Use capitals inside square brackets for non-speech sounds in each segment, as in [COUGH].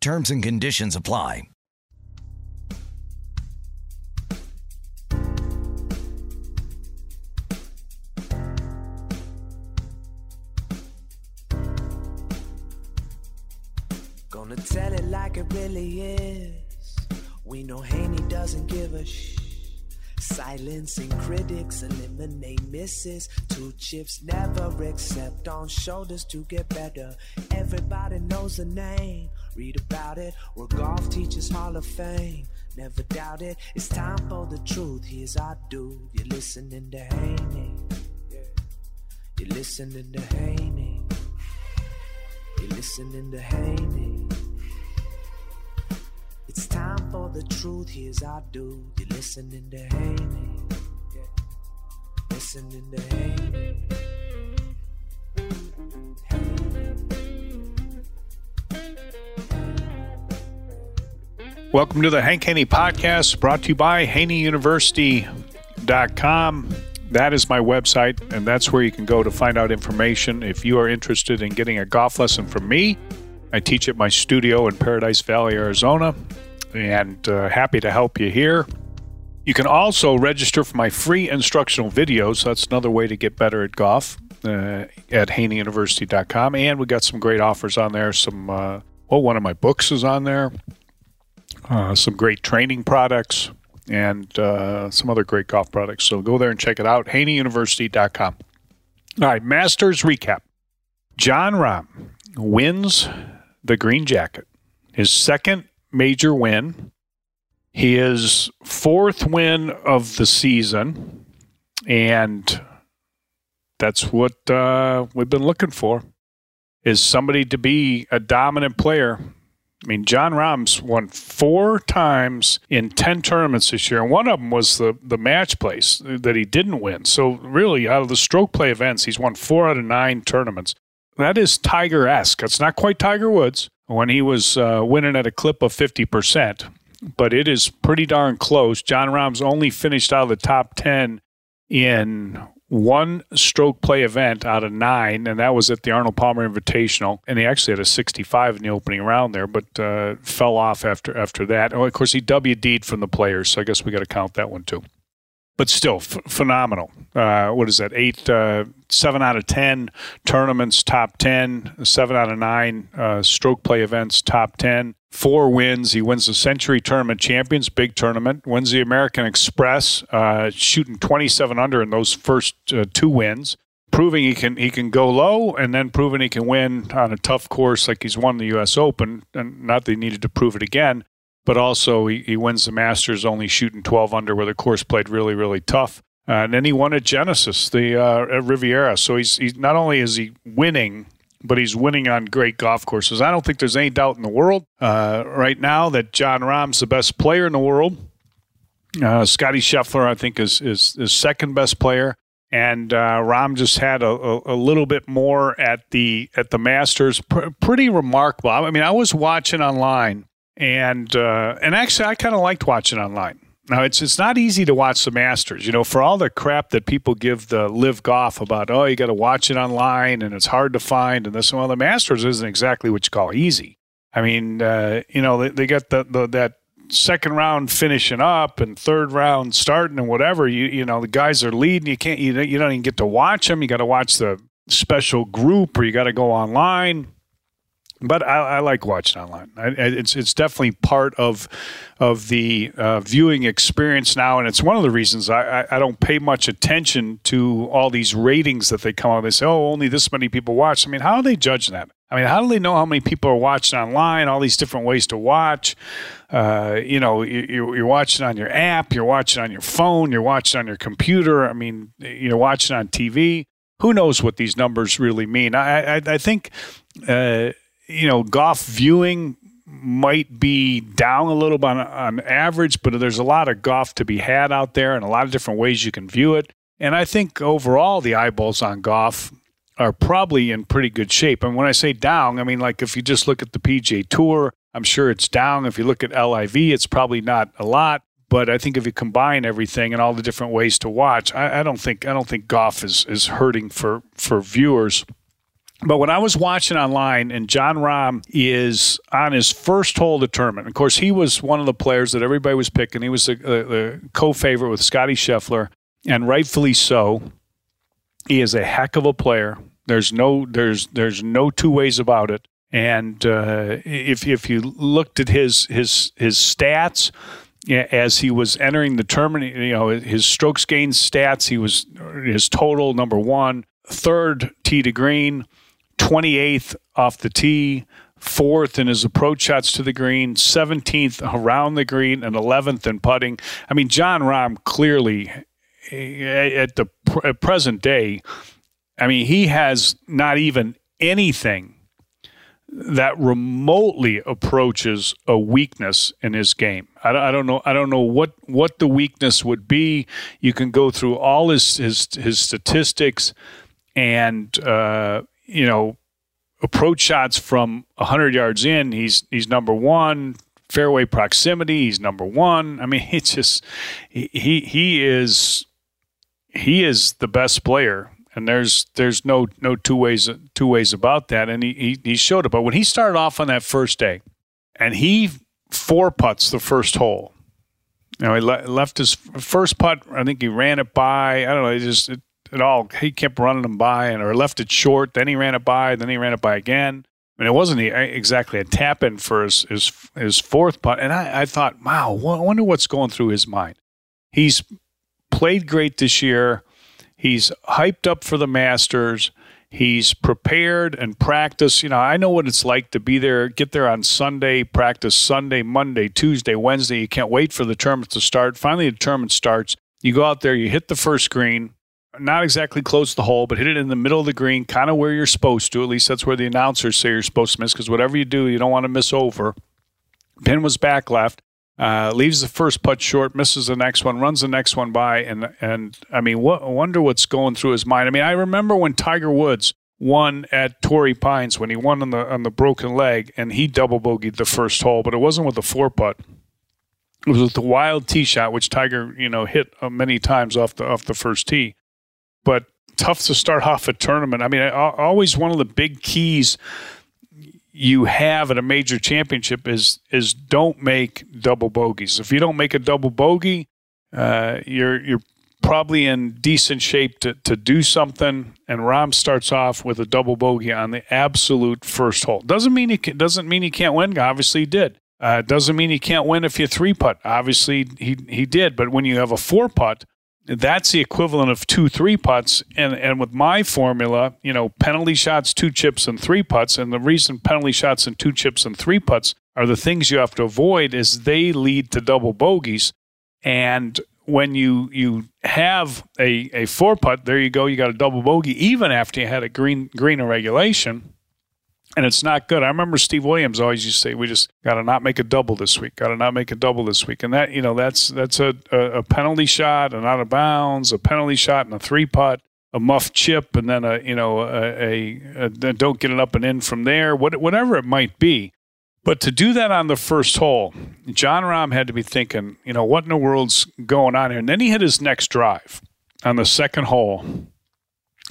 Terms and conditions apply. Gonna tell it like it really is. We know Haney doesn't give a shh. Silencing critics, eliminate misses. Two chips never accept on shoulders to get better. Everybody knows the name. Read about it. We're golf teachers Hall of Fame. Never doubt it. It's time for the truth. Here's our dude. You're listening to Haney. You're listening to Haney. You're listening to Haney. It's time for the truth. Here's our dude. You're listening to Haney. Listening to Haney. Welcome to the Hank Haney Podcast, brought to you by HaneyUniversity.com. That is my website, and that's where you can go to find out information. If you are interested in getting a golf lesson from me, I teach at my studio in Paradise Valley, Arizona, and uh, happy to help you here. You can also register for my free instructional videos. That's another way to get better at golf uh, at HaneyUniversity.com. And we got some great offers on there. Some, uh, well, one of my books is on there uh, some great training products, and uh, some other great golf products. So go there and check it out. HaneyUniversity.com. All right, Masters recap. Jon Rahm wins the green jacket, his second major win. His fourth win of the season, and that's what uh, we've been looking for is somebody to be a dominant player I mean, Jon Rahm's won four times in 10 tournaments this year, and one of them was the, the match place that he didn't win. So, really, out of the stroke play events, he's won four out of nine tournaments. That is Tiger esque. It's not quite Tiger Woods when he was uh, winning at a clip of 50%, but it is pretty darn close. Jon Rahm's only finished out of the top 10 in one stroke play event out of nine, and that was at the Arnold Palmer Invitational. And he actually had a 65 in the opening round there, but uh, fell off after after that. Oh, of course, he WD'd from the players, so I guess we got to count that one too. But still, f- phenomenal. Uh, what is that? Eight, uh, seven out of ten tournaments, top ten. Seven out of nine uh, stroke play events, top ten four wins. He wins the Sentry Tournament Champions, big tournament. Wins the American Express, uh, shooting 27 under in those first uh, two wins, proving he can he can go low, and then proving he can win on a tough course like he's won the U.S. Open. And not that he needed to prove it again, but also he, he wins the Masters only shooting 12 under, where the course played really really tough. Uh, and then he won at Genesis, the uh, Riviera. So he's, he's not only is he winning but he's winning on great golf courses. I don't think there's any doubt in the world uh, right now that Jon Rahm's the best player in the world. Uh, Scotty Scheffler, I think, is, is is second best player, and uh, Rahm just had a, a, a, little bit more at the at the Masters. Pretty remarkable. I mean, I was watching online, and uh, and actually, I kind of liked watching online. Now it's it's not easy to watch the Masters. You know, for all the crap that people give the LIV Golf about, oh, you got to watch it online and it's hard to find and this. Well, the Masters isn't exactly what you call easy. I mean, uh, you know, they, they got the, the that second round finishing up and third round starting and whatever. You you know, the guys are leading. You can't you you don't even get to watch them. You got to watch the special group or you got to go online but I, I, like watching online. I, it's it's definitely part of of the uh, viewing experience now, and it's one of the reasons I, I, don't pay much attention to all these ratings that they come out. They say, "Oh, only this many people watch." I mean, how are they judging that? I mean, how do they know how many people are watching online? All these different ways to watch. Uh, you know, you, you're watching on your app, you're watching on your phone, you're watching on your computer. I mean, you're watching on TV. Who knows what these numbers really mean? I I, I think. Uh, you know, golf viewing might be down a little bit on, on average, but there's a lot of golf to be had out there and a lot of different ways you can view it. And I think overall, the eyeballs on golf are probably in pretty good shape. And when I say down, I mean like if you just look at the PGA Tour, I'm sure it's down. If you look at LIV, it's probably not a lot. But I think if you combine everything and all the different ways to watch, I, I don't think I don't think golf is is hurting for for viewers. But when I was watching online, and Jon Rahm is on his first hole of the tournament. Of course, he was one of the players that everybody was picking. He was the, the co-favorite with Scotty Scheffler, and rightfully so. He is a heck of a player. There's no there's there's no two ways about it. And uh, if if you looked at his his his stats as he was entering the tournament, you know his strokes gained stats. He was his total number one, third tee to green, twenty eighth off the tee, fourth in his approach shots to the green, 17th around the green, and 11th in putting. I mean, Jon Rahm clearly eh, at the present day I mean, he has not even anything that remotely approaches a weakness in his game. I don't, I don't, know. I don't know what what the weakness would be. You can go through all his his, his statistics, and uh, you know, approach shots from hundred yards in. He's he's number one. Fairway proximity. He's number one. I mean, [LAUGHS] it's just he he is he is the best player and there's there's no no two ways two ways about that. And he, he, he showed it. But when he started off on that first day, and he four putts the first hole. Know, he le- left his first putt. I think he ran it by. I don't know. He just it, it all he kept running them by, and or left it short. Then he ran it by. Then he ran it by again. Mean, it wasn't exactly a tap in for his, his his fourth putt. And I, I thought, wow, I wonder what's going through his mind. He's played great this year. He's hyped up for the Masters. He's prepared and practiced. You know, I know what it's like to be there, get there on Sunday, practice Sunday, Monday, Tuesday, Wednesday. You can't wait for the tournament to start. Finally, the tournament starts. You go out there, you hit the first green, not exactly close the hole, but hit it in the middle of the green, kind of where you're supposed to. At least that's where the announcers say you're supposed to miss, because whatever you do, you don't want to miss over. Pin was back left. Uh, leaves the first putt short, misses the next one, runs the next one by, and and I mean, what, wonder what's going through his mind. I mean, I remember when Tiger Woods won at Torrey Pines when he won on the on the broken leg, and he double bogeyed the first hole, but it wasn't with the four putt. It was with the wild tee shot, which Tiger you know hit uh, many times off the off the first tee. But tough to start off a tournament. I mean, always one of the big keys you have at a major championship is is don't make double bogeys. If you don't make a double bogey, uh, you're you're probably in decent shape to, to do something. And Rahm starts off with a double bogey on the absolute first hole. Doesn't mean he can, doesn't mean he can't win. Obviously, he did. Uh, doesn't mean he can't win if you three putt. Obviously, he he did. But when you have a four putt, that's the equivalent of two three putts. And and with my formula, you know, penalty shots, two chips, and three putts. And the reason penalty shots and two chips and three putts are the things you have to avoid is they lead to double bogeys. And when you you have a, a four putt, there you go, you got a double bogey, even after you had a green green regulation and it's not good. I remember Steve Williams always used to say, "We just got to not make a double this week. Got to not make a double this week." And that, you know, that's that's a, a, penalty shot, an out of bounds, a penalty shot, and a three putt, a muff chip, and then a you know a, a, a don't get it up and in from there. What, whatever it might be. But to do that on the first hole, Jon Rahm had to be thinking, you know, what in the world's going on here? And then he hit his next drive on the second hole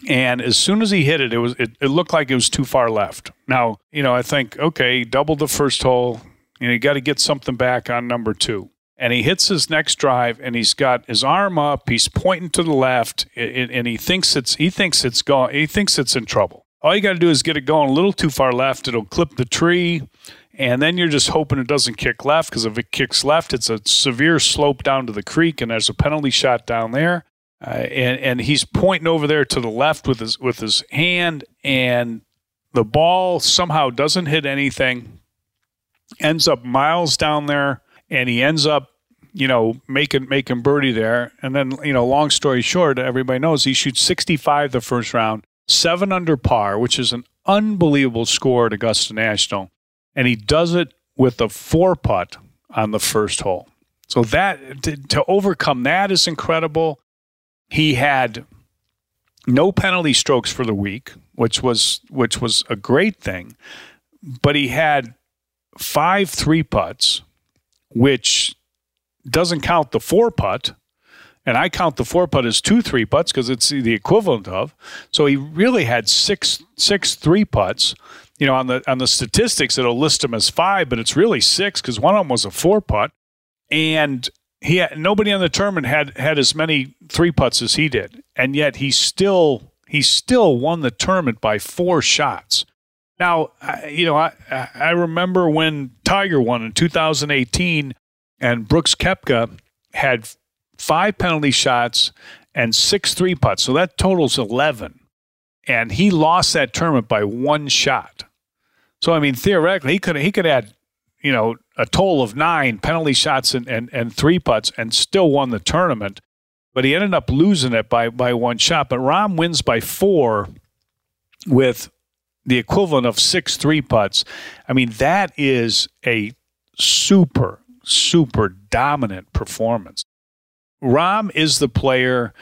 and as soon as he hit it, it was it, it looked like it was too far left. Now, you know, I think, okay, double the first hole. You know, you got to get something back on number two. And he hits his next drive, and he's got his arm up. He's pointing to the left, and he thinks it's he thinks it's gone. He thinks it's in trouble. All you got to do is get it going a little too far left. It'll clip the tree, and then you're just hoping it doesn't kick left because if it kicks left, it's a severe slope down to the creek, and there's a penalty shot down there. Uh, and and he's pointing over there to the left with his with his hand, and the ball somehow doesn't hit anything, ends up miles down there, and he ends up you know making making birdie there, and then you know long story short, everybody knows he shoots 65 the first round, seven under par, which is an unbelievable score at Augusta National, and he does it with a four putt on the first hole. So that to, to overcome that is incredible. He had no penalty strokes for the week, which was which was a great thing. But he had five three putts, which doesn't count the four putt. And I count the four putt as two three putts because it's the equivalent of. So he really had six six three putts. You know, on the on the statistics, it'll list them as five, but it's really six because one of them was a four putt, and he had, nobody on the tournament had had as many three putts as he did, and yet he still he still won the tournament by four shots. Now, you know, I I remember when Tiger won in 2018, and Brooks Koepka had five penalty shots and six three putts, so that totals 11, and he lost that tournament by one shot. So I mean, theoretically, he could he could add you know, a total of nine penalty shots and, and, and three putts and still won the tournament. But he ended up losing it by, by one shot. But Rahm wins by four with the equivalent of six three putts. I mean, that is a super, super dominant performance. Rahm is the player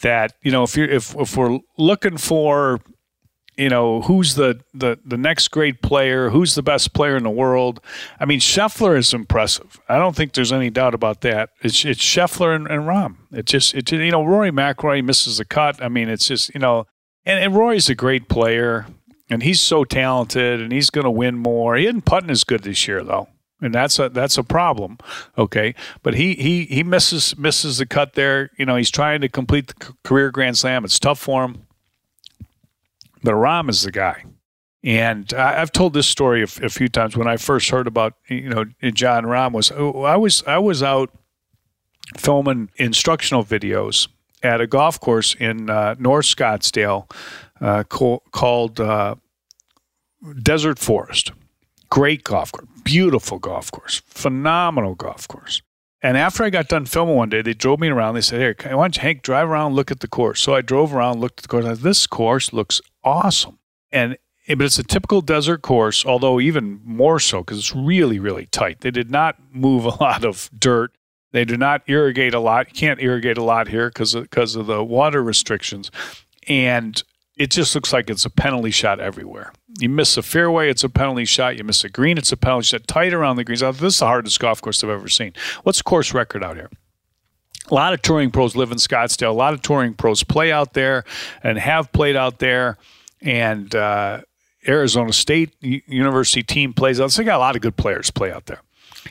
that, you know, if you're if if we're looking for you know who's the, the the next great player? Who's the best player in the world? I mean Scheffler is impressive. I don't think there's any doubt about that. It's it's Scheffler and, and Rahm. It just it you know Rory McIlroy misses the cut. I mean it's just you know and, and Rory's a great player and he's so talented and he's going to win more. He isn't putting as good this year though and that's a that's a problem okay? But he he he misses misses the cut there. You know he's trying to complete the career grand slam. It's tough for him but Rahm is the guy. And I, have told this story a, a, few times. When I first heard about you know Jon Rahm was oh, I was I was out filming instructional videos at a golf course in uh, North Scottsdale uh, co- called uh, Desert Forest. Great golf course, beautiful golf course, phenomenal golf course. And after I got done filming one day, they drove me around. They said, "Hey, why don't you, Hank, drive around, look at the course." So I drove around, looked at the course. Said, this course looks awesome, and but it's a typical desert course, although even more so because it's really, really tight. They did not move a [LAUGHS] lot of dirt. They do not irrigate a lot. You can't irrigate a lot here because because of the water restrictions, and it just looks like it's a penalty shot everywhere. You miss a fairway, it's a penalty shot. You miss a green, it's a penalty shot. Tight around the greens. This is the hardest golf course I've ever seen. What's the course record out here? A lot of touring pros live in Scottsdale. A lot of touring pros play out there and have played out there. And uh, Arizona State University team plays out. So they got a lot of good players play out there.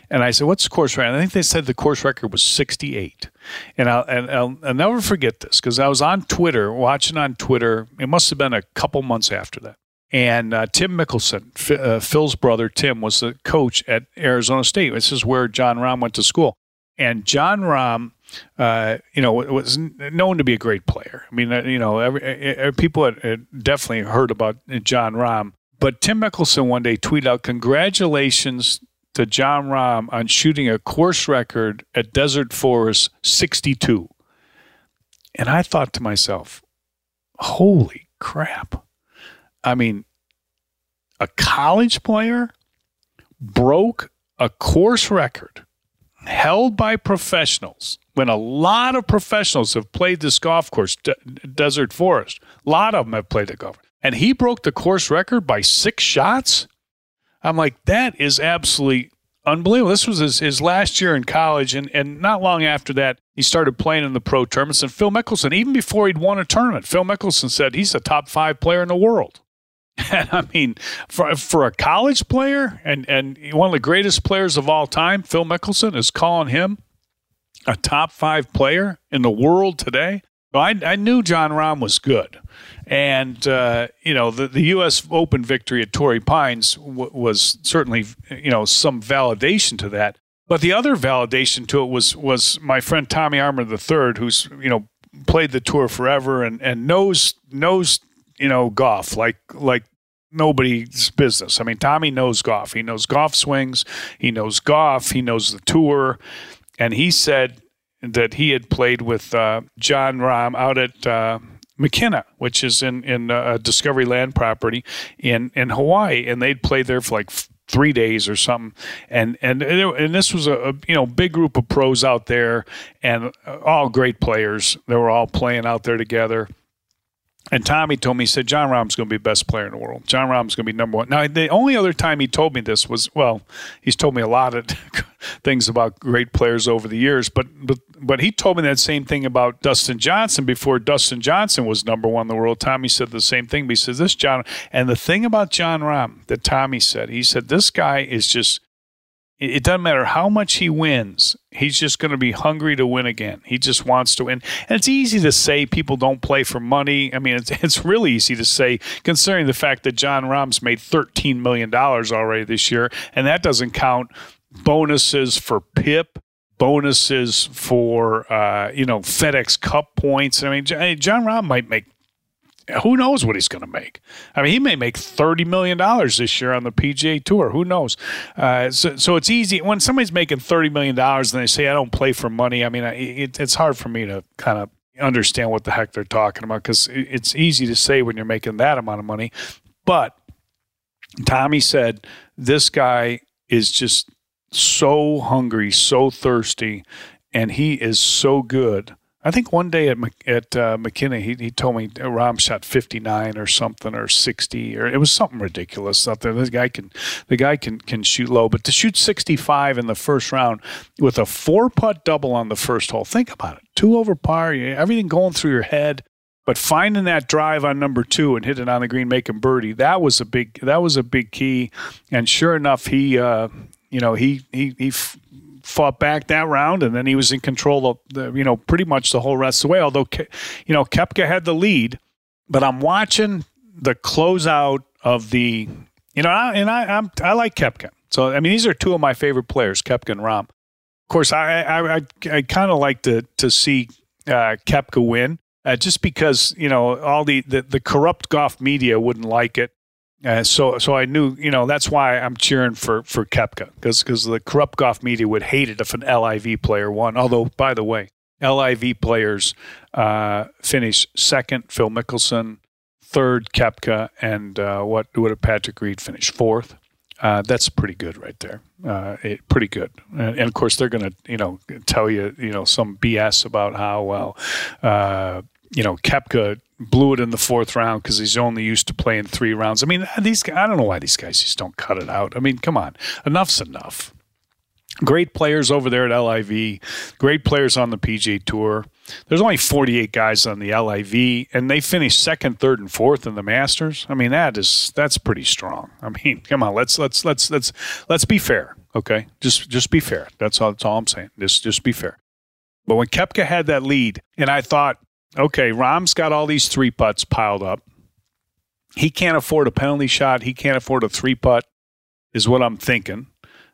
And I said, "What's the course record?" I think they said the course record was 68. And I'll, and I'll, I'll never forget this because I was on Twitter, watching on Twitter. It must have been a couple months after that. And uh, Tim Mickelson, F- uh, Phil's brother Tim, was the coach at Arizona State. This is where Jon Rahm went to school. And Jon Rahm, uh, you know, was known to be a great player. I mean, uh, you know, every, every, people had, had definitely heard about Jon Rahm. But Tim Mickelson one day tweeted out, "Congratulations to Jon Rahm on shooting a course record at Desert Forest 62. And I thought to myself, holy crap. I mean, a college player broke a course record held by professionals when a lot of professionals have played this golf course, Desert Forest. A lot of them have played the golf. And he broke the course record by six shots. I'm like, that is absolutely unbelievable. This was his, his last year in college, and, and not long after that, he started playing in the pro tournaments. And Phil Mickelson, even before he'd won a tournament, Phil Mickelson said he's a top five player in the world. [LAUGHS] And I mean, for, for a college player and, and one of the greatest players of all time, Phil Mickelson is calling him a top five player in the world today. I, I knew Jon Rahm was good. And, uh, you know, the, the U.S. Open victory at Torrey Pines w- was certainly, you know, some validation to that. But the other validation to it was was my friend Tommy Armour III, who's, you know, played the tour forever and, and knows knows, you know, golf like like nobody's business. I mean, Tommy knows golf. He knows golf swings. He knows golf. He knows the tour. And he said that he had played with uh, Jon Rahm out at uh, Makena, which is in in a Discovery Land property in in Hawaii, and they'd played there for like three days or something. And and and this was a, a, you know big group of pros out there, and all great players. They were all playing out there together. And Tommy told me, he said, Jon Rahm's going to be best player in the world. Jon Rahm's going to be number one. Now, the only other time he told me this was, well, he's told me a lot of [LAUGHS] things about great players over the years, but, but, but he told me that same thing about Dustin Johnson before Dustin Johnson was number one in the world. Tommy said the same thing, but he said, this Jon, and the thing about Jon Rahm that Tommy said, he said, this guy is just it doesn't matter how much he wins. He's just going to be hungry to win again. He just wants to win. And it's easy to say people don't play for money. I mean, it's, [LAUGHS] it's really easy to say, considering the fact that Jon Rahm's made $13 million already this year, and that doesn't count bonuses for PIP, bonuses for, uh, you know, FedEx Cup points. I mean, Jon Rahm might make who knows what he's going to make? I mean, he may make thirty million dollars this year on the PGA Tour. Who knows? Uh, so, so it's easy when somebody's making thirty million dollars and they say, "I don't play for money." I mean, it, it's hard for me to kind of understand what the heck they're talking about because it's easy to say when you're making that amount of money. But Tommy said this guy is just so hungry, so thirsty, and he is so good I think one day at at uh, McKinney, he, he told me Rahm shot 59 or something or 60 or it was something ridiculous. Something this guy can the guy can can shoot low, but to shoot 65 in the first round with a four putt double on the first hole, think about it. Two over par, everything going through your head. But finding that drive on number two and hitting on the green, making birdie, that was a big that was a big key. And sure enough, he uh, you know he he he fought back that round, and then he was in control of the, you know, pretty much the whole rest of the way. Although, you know, Koepka had the lead, but I'm watching the closeout of the, you know, and I I'm, I like Koepka. So I mean, these are two of my favorite players, Koepka and Rahm. Of course, I I I, I kind of like to to see uh, Koepka win. Uh, just because you know all the, the, the corrupt golf media wouldn't like it, uh, so, so I knew, you know, that's why I'm cheering for for Koepka because because the corrupt golf media would hate it if an LIV player won. Although, by the way, LIV players uh, finish second. Phil Mickelson, third. Koepka, and uh, what did Patrick Reed finish fourth? Uh, that's pretty good right there. Uh, it, pretty good. And, and, of course, they're going to, you know, tell you, you know, some BS about how well, uh, you know, Koepka blew it in the fourth round because he's only used to playing three rounds. I mean, these I don't know why these guys just don't cut it out. I mean, come on, enough's enough. Great players over there at LIV, great players on the PGA Tour. There's only 48 guys on the LIV, and they finished second, third, and fourth in the Masters. I mean, that is that's pretty strong. I mean, come on, let's let's let's let's let's be fair, okay? Just just be fair. That's all. That's all I'm saying. Just just be fair. But when Koepka had that lead, and I thought, okay, Rahm's got all these three putts piled up. He can't afford a penalty shot. He can't afford a three putt, is what I'm thinking.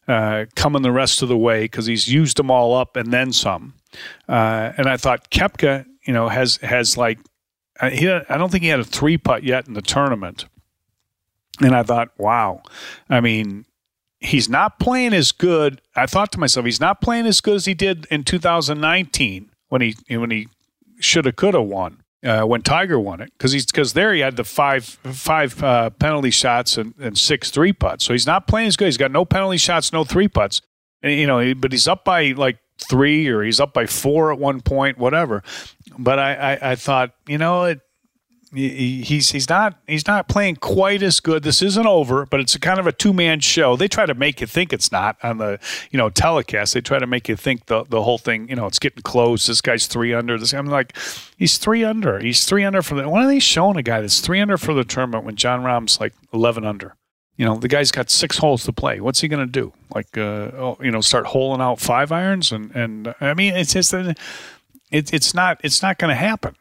Uh, coming the rest of the way because he's used them all up and then some. Uh, and I thought Koepka, you know, has has like uh, he I don't think he had a three putt yet in the tournament. And I thought, wow, I mean, he's not playing as good. I thought to myself, he's not playing as good as he did in 2019 when he when he shoulda coulda won uh, when Tiger won it because he's because there he had the five five uh, penalty shots and, and six three putts. So he's not playing as good. He's got no penalty shots, no three putts. And, you know, but he's up by like three or he's up by four at one point, whatever. But I I, I thought you know it he's he's not he's not playing quite as good. This isn't over, but it's kind of a two man show. They try to make you think it's not on the you know telecast. They try to make you think the the whole thing you know it's getting close. This guy's three under. This I'm like he's three under. He's three under for the. When are they showing a guy that's three under for the tournament when Jon Rahm's like eleven under? You know the guy's got six holes to play. What's he going to do? Like uh, oh, you know start holing out five irons and and I mean it's just it, it's not it's not going to happen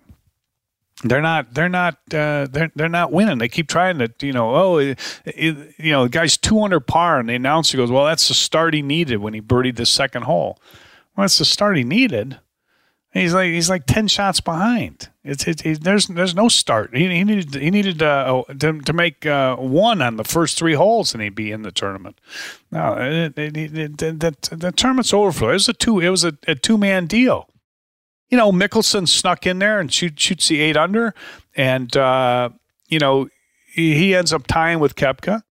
they're not they're not uh, they're they're not winning. They keep trying to you know oh it, it, you know the guy's two under par and the announcer goes well that's the start he needed when he birdied the second hole. Well, that's the start he needed. He's like he's like ten shots behind. It's it, it, there's there's no start. He, he needed he needed uh, to to make uh, one on the first three holes and he'd be in the tournament. No, it, the, the tournament's over for. It was a two it was a, a two man deal you know, Mickelson snuck in there and shoot, shoots the eight under, and uh, you know he ends up tying with Koepka.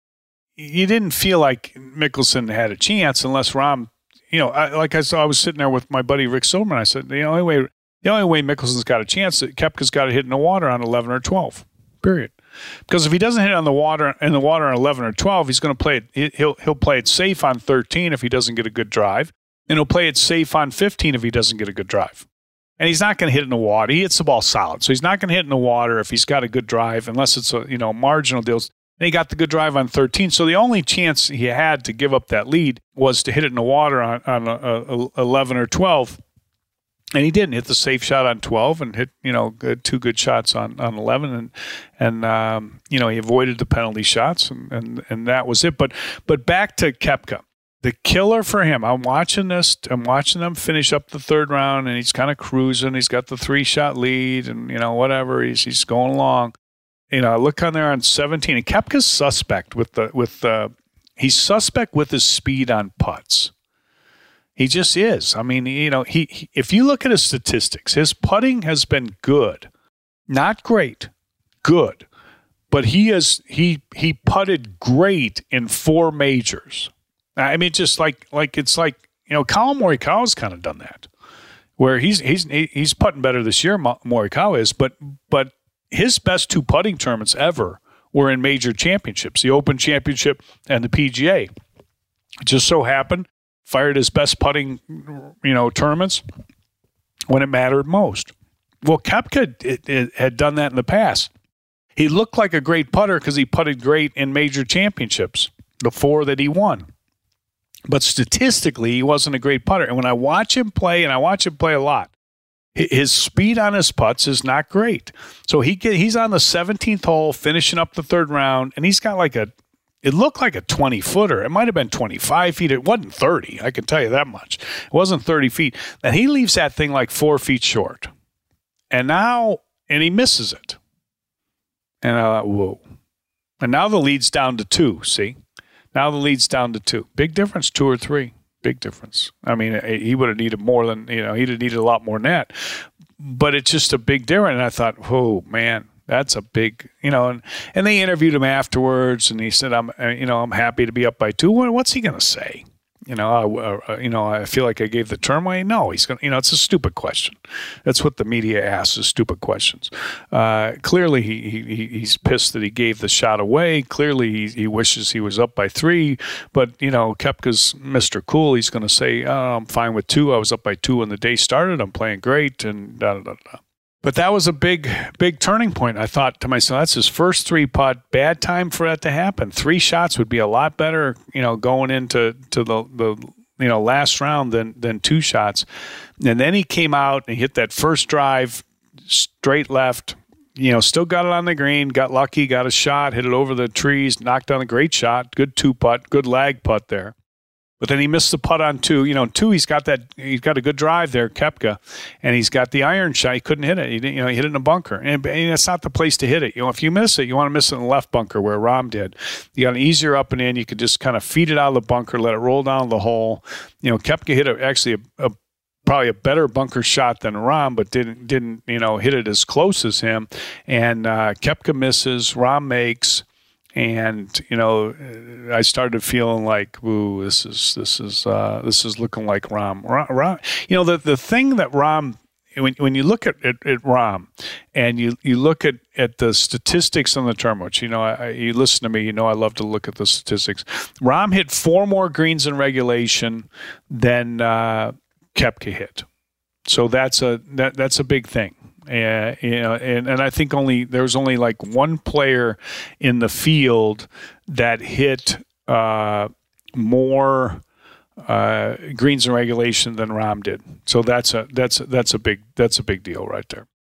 you didn't feel like Mickelson had a chance unless Rahm, you know, I, like I saw, I was sitting there with my buddy Rick Silverman. I said the only way, the only way Mickelson's got a chance, that Koepka's got to hit in the water on eleven or twelve. Period. Because if he doesn't hit on the water in the water on eleven or twelve, he's going to play it. He'll he'll play it safe on thirteen if he doesn't get a good drive, and he'll play it safe on fifteen if he doesn't get a good drive. And he's not going to hit in the water. He hits the ball solid, so he's not going to hit in the water if he's got a good drive, unless it's a you know marginal deals. And he got the good drive on 13. So the only chance he had to give up that lead was to hit it in the water on, on a, a 11 or 12 and he didn't hit the safe shot on 12 and hit you know good, two good shots on, on 11 and and um, you know he avoided the penalty shots and, and and that was it but but back to Koepka the killer for him. I'm watching this I'm watching them finish up the third round and he's kind of cruising. He's got the three shot lead and you know whatever. He's he's going along. You know I look on there on 17 and Koepka's suspect with the with the he's suspect with his speed on putts. He just is. I mean, you know, he, he, if you look at his statistics, his putting has been good, not great, good, but he is, he he putted great in four majors. I mean, just like like it's like you know, Collin Morikawa's kind of done that, where he's he's he's putting better this year. Morikawa is, but but his best two putting tournaments ever were in major championships, the Open Championship and the PGA. It just so happened fired his best putting, you know, tournaments when it mattered most. Well, Koepka it, it had done that in the past. He looked like a great putter because he putted great in major championships, the four that he won. But statistically, he wasn't a great putter. And when I watch him play, and I watch him play a lot, his speed on his putts is not great. So he get, he's on the 17th hole, finishing up the third round, and he's got like a it looked like a 20 footer. It might have been 25 feet. It wasn't 30. I can tell you that much. It wasn't 30 feet. And he leaves that thing like four feet short. And now, and he misses it. And I thought, whoa. And now the lead's down to two. See? Now the lead's down to two. Big difference, two or three. Big difference. I mean, eh, he would have needed more than, you know, he'd have needed a lot more than that. But it's just a big difference. And I thought, whoa, man, that's a big, you know, and, and they interviewed him afterwards, and he said, "I'm, uh, you know, I'm happy to be up by two. What's he going to say? You know, uh, uh, you know, I feel like I gave the term away. No, he's going. You know, it's a stupid question. That's what the media asks: is stupid questions. Uh, clearly, he, he he's pissed that he gave the shot away. Clearly, he, he wishes he was up by three. But you know, Koepka's Mister Cool. He's going to say, oh, "I'm fine with two. I was up by two when the day started. I'm playing great." And da da da. da. But that was a big, big turning point. I thought to myself, that's his first three putt. Bad time for that to happen. Three shots would be a lot better, you know, going into to the the you know last round than than two shots. And then he came out and hit that first drive straight left. You know, still got it on the green, got lucky, got a shot, hit it over the trees, knocked down a great shot, good two putt, good lag putt there. But then he missed the putt on two. You know, two he's got that he's got a good drive there, Koepka, and he's got the iron shot. He couldn't hit it. He didn't, you know, he hit it in a bunker, and, and it's not the place to hit it. You know, if you miss it, you want to miss it in the left bunker where Rahm did. You got an easier up and in. You could just kind of feed it out of the bunker, let it roll down the hole. You know, Koepka hit a, actually a, a probably a better bunker shot than Rahm, but didn't didn't you know hit it as close as him. And uh, Koepka misses, Rahm makes, and you know, I started feeling like, "Ooh, this is this is uh, this is looking like Rom." Rahm, you know, the the thing that Rahm when, when you look at, at, at Rahm and you, you look at, at the statistics on the term, which, you know, I, you listen to me, you know, I love to look at the statistics. Rahm hit four more greens in regulation than uh, Koepka hit. So that's a, that, that's a big thing and you know, and, and I think only there was only like one player in the field that hit uh, more uh, greens and regulation than Rahm did. So that's a that's that's a big that's a big deal right there.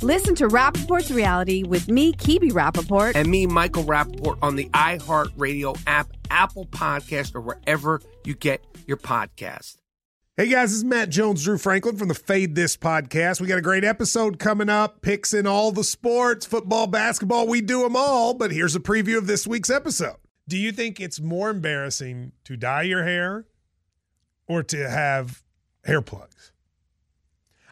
Listen to Rapaport's reality with me, Kibi Rapaport. and me, Michael Rappaport, on the iHeartRadio app, Apple Podcast, or wherever you get your podcast. Hey guys, this is Matt Jones, Drew Franklin from the Fade This podcast. We got a great episode coming up, picks in all the sports, football, basketball, we do them all. But here's a preview of this week's episode. Do you think it's more embarrassing to dye your hair or to have hair plugs?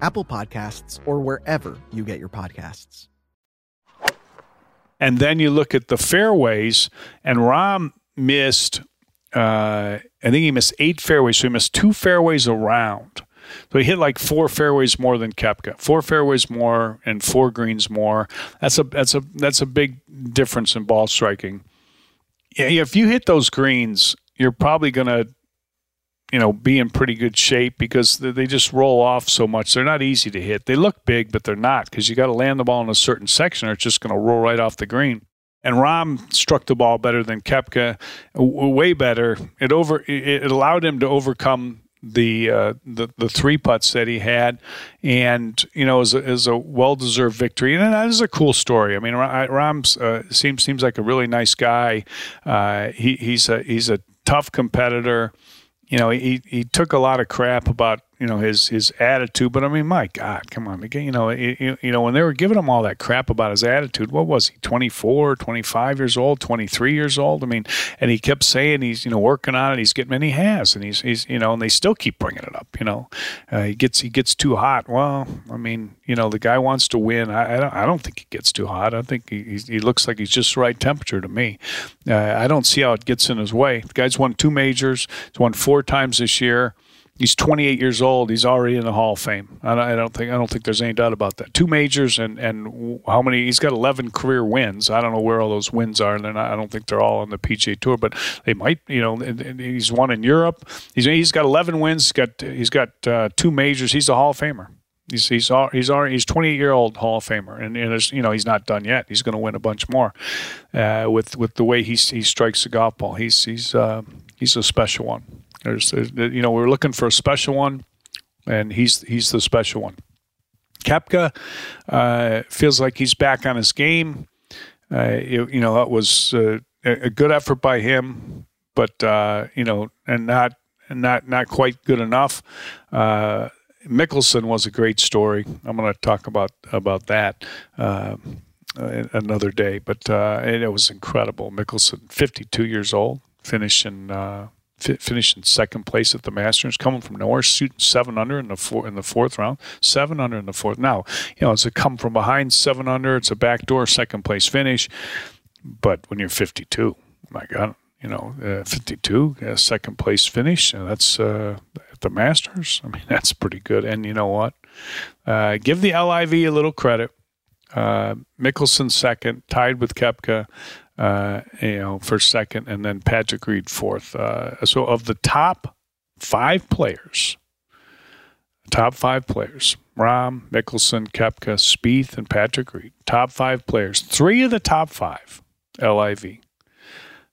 Apple Podcasts, or wherever you get your podcasts. And then you look at the fairways, and Rahm missed, uh, I think he missed eight fairways, so he missed two fairways around. So he hit like four fairways more than Koepka, four fairways more and four greens more. That's a that's a that's a big difference in ball striking. Yeah, if you hit those greens, you're probably gonna, you know, be in pretty good shape because they just roll off so much. They're not easy to hit. They look big, but they're not because you got to land the ball in a certain section, or it's just going to roll right off the green. And Rahm struck the ball better than Koepka, way better. It over it allowed him to overcome the uh, the the three putts that he had, and you know, is a, is a well deserved victory. And that is a cool story. I mean, Rahm uh, seems seems like a really nice guy. Uh, he he's a he's a tough competitor. You know, he he took a lot of crap about you know his his attitude. But I mean, my God, come on, you know, you, you know when they were giving him all that crap about his attitude, what was he? 24, 25 years old, 23 years old. I mean, and he kept saying he's you know working on it. He's getting, and he has, and he's he's you know, and they still keep bringing it up. You know, uh, he gets he gets too hot. Well, I mean, you know, the guy wants to win. I, I don't I don't think he gets too hot. I think he he looks like he's just the right temperature to me. Uh, I don't see how it gets in his way. The guy's won two majors. He's won four times this year. He's 28 years old. He's already in the Hall of Fame. I don't think I don't think there's any doubt about that. Two majors and and how many? He's got 11 career wins. I don't know where all those wins are. They're not, I don't think they're all on the PGA Tour, but they might. You know, he's won in Europe. He's he's got 11 wins. He's got he's got uh, two majors. He's a Hall of Famer. He's he's he's already he's 28 year old Hall of Famer, and, and you know he's not done yet. He's going to win a bunch more uh, with with the way he he strikes the golf ball. He's he's uh, he's a special one. There's, you know, we're looking for a special one, and he's he's the special one. Koepka uh, feels like he's back on his game. Uh, you, you, know, that was uh, a good effort by him, but uh, you know, and not not not quite good enough. Uh, Mickelson was a great story. I'm going to talk about about that uh, another day, but it was incredible. Mickelson, 52 years old, finishing finished in second place at the Masters, coming from nowhere, shooting seven under in the four, in the fourth round, seven under in the fourth. Now, you know, it's a come from behind seven under. It's a backdoor second place finish, but when you're 52, my God, you know, uh, 52 uh, second place finish. Uh, that's at the Masters. I mean, [LAUGHS] that's pretty good. And you know what? Uh, give the LIV a little credit. Uh, Mickelson second, tied with Koepka uh, you know, for second, and then Patrick Reed fourth. Uh, so of the top five players, top five players, Rahm, Mickelson, Koepka, Spieth, and Patrick Reed, top five players, three of the top five, LIV.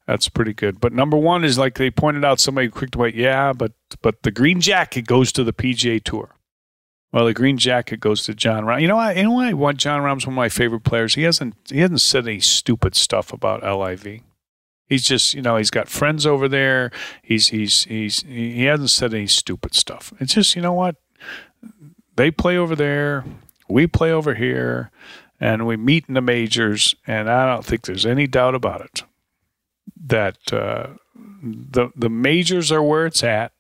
That's pretty good. But number one is like they pointed out, somebody quick to wait, yeah, but but the green jacket goes to the PGA Tour. Well, the green jacket goes to Jon Rahm. You know what? You know why? What Jon Rahm's one of my favorite players. He hasn't he hasn't said any stupid stuff about LIV. He's just you know he's got friends over there. He's he's he's he hasn't said any stupid stuff. It's just you know what they play over there, we play over here, and we meet in the majors. And I don't think there's any doubt about it that uh, the the majors are where it's at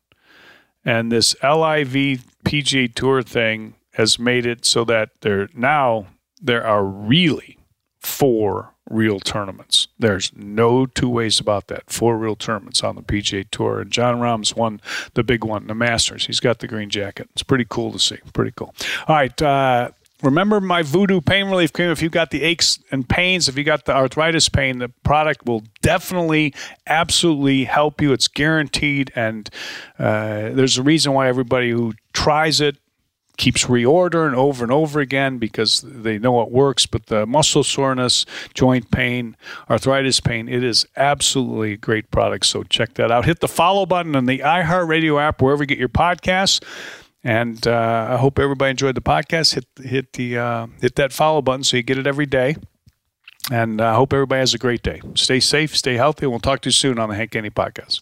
and this LIV PGA Tour thing has made it so that there now there are really four real tournaments. There's no two ways about that. Four real tournaments on the PGA Tour, and Jon Rahm's won the big one, the Masters. He's got the green jacket. It's pretty cool to see. Pretty cool. All right. Uh, Remember my Voodoo Pain Relief Cream. If you got the aches and pains, if you got the arthritis pain, the product will definitely, absolutely help you. It's guaranteed, and uh, there's a reason why everybody who tries it keeps reordering over and over again because they know it works. But the muscle soreness, joint pain, arthritis pain, it is absolutely a great product. So check that out. Hit the follow button on the iHeartRadio app wherever you get your podcasts. And uh, I hope everybody enjoyed the podcast. Hit hit the uh, hit that follow button so you get it every day. And I uh, hope everybody has a great day. Stay safe, stay healthy, and we'll talk to you soon on the Hank Haney podcast.